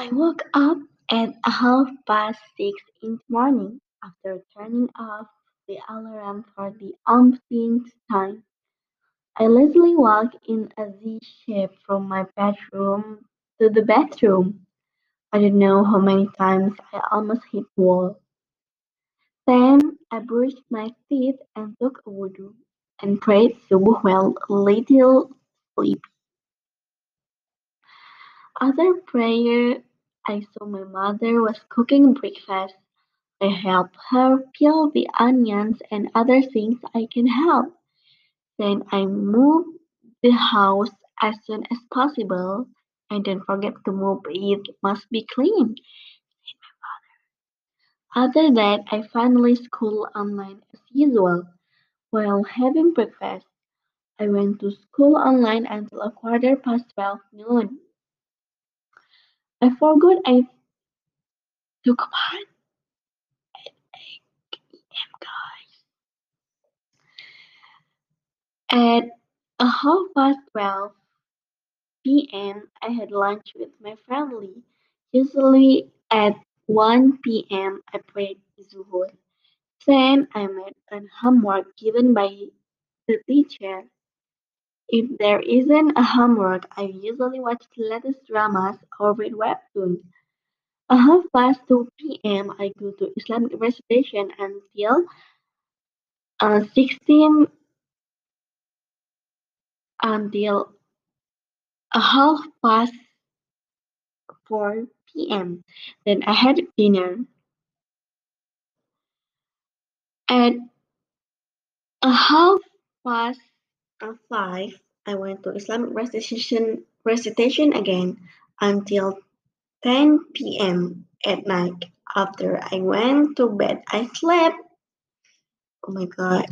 I woke up at half past six in the morning after turning off the alarm for the umpteenth time. I lazily walked in a Z shape from my bedroom to the bathroom. I don't know how many times I almost hit wall. Then I brushed my teeth and took a wudu and prayed subuh while a little sleepy. Other prayer, I saw my mother was cooking breakfast. I helped her peel the onions and other things I can help. Then I moved the house as soon as possible. And don't forget to move it must be clean. After that, I finally school online as usual. While having breakfast, I went to school online until a quarter past twelve noon. I forgot I took part at guys. At a half past twelve PM, I had lunch with my family. Usually at one PM, I prayed Zuhur. Then I made an homework given by the teacher. If there isn't a homework, I usually watch the latest dramas or read webtoons. At half past two PM, I go to Islamic recitation until uh, sixteen until a half past four PM. Then I had dinner. At a uh, half past uh, five, I went to Islamic recitation recitation again until ten PM at night. After I went to bed, I slept. Oh my god.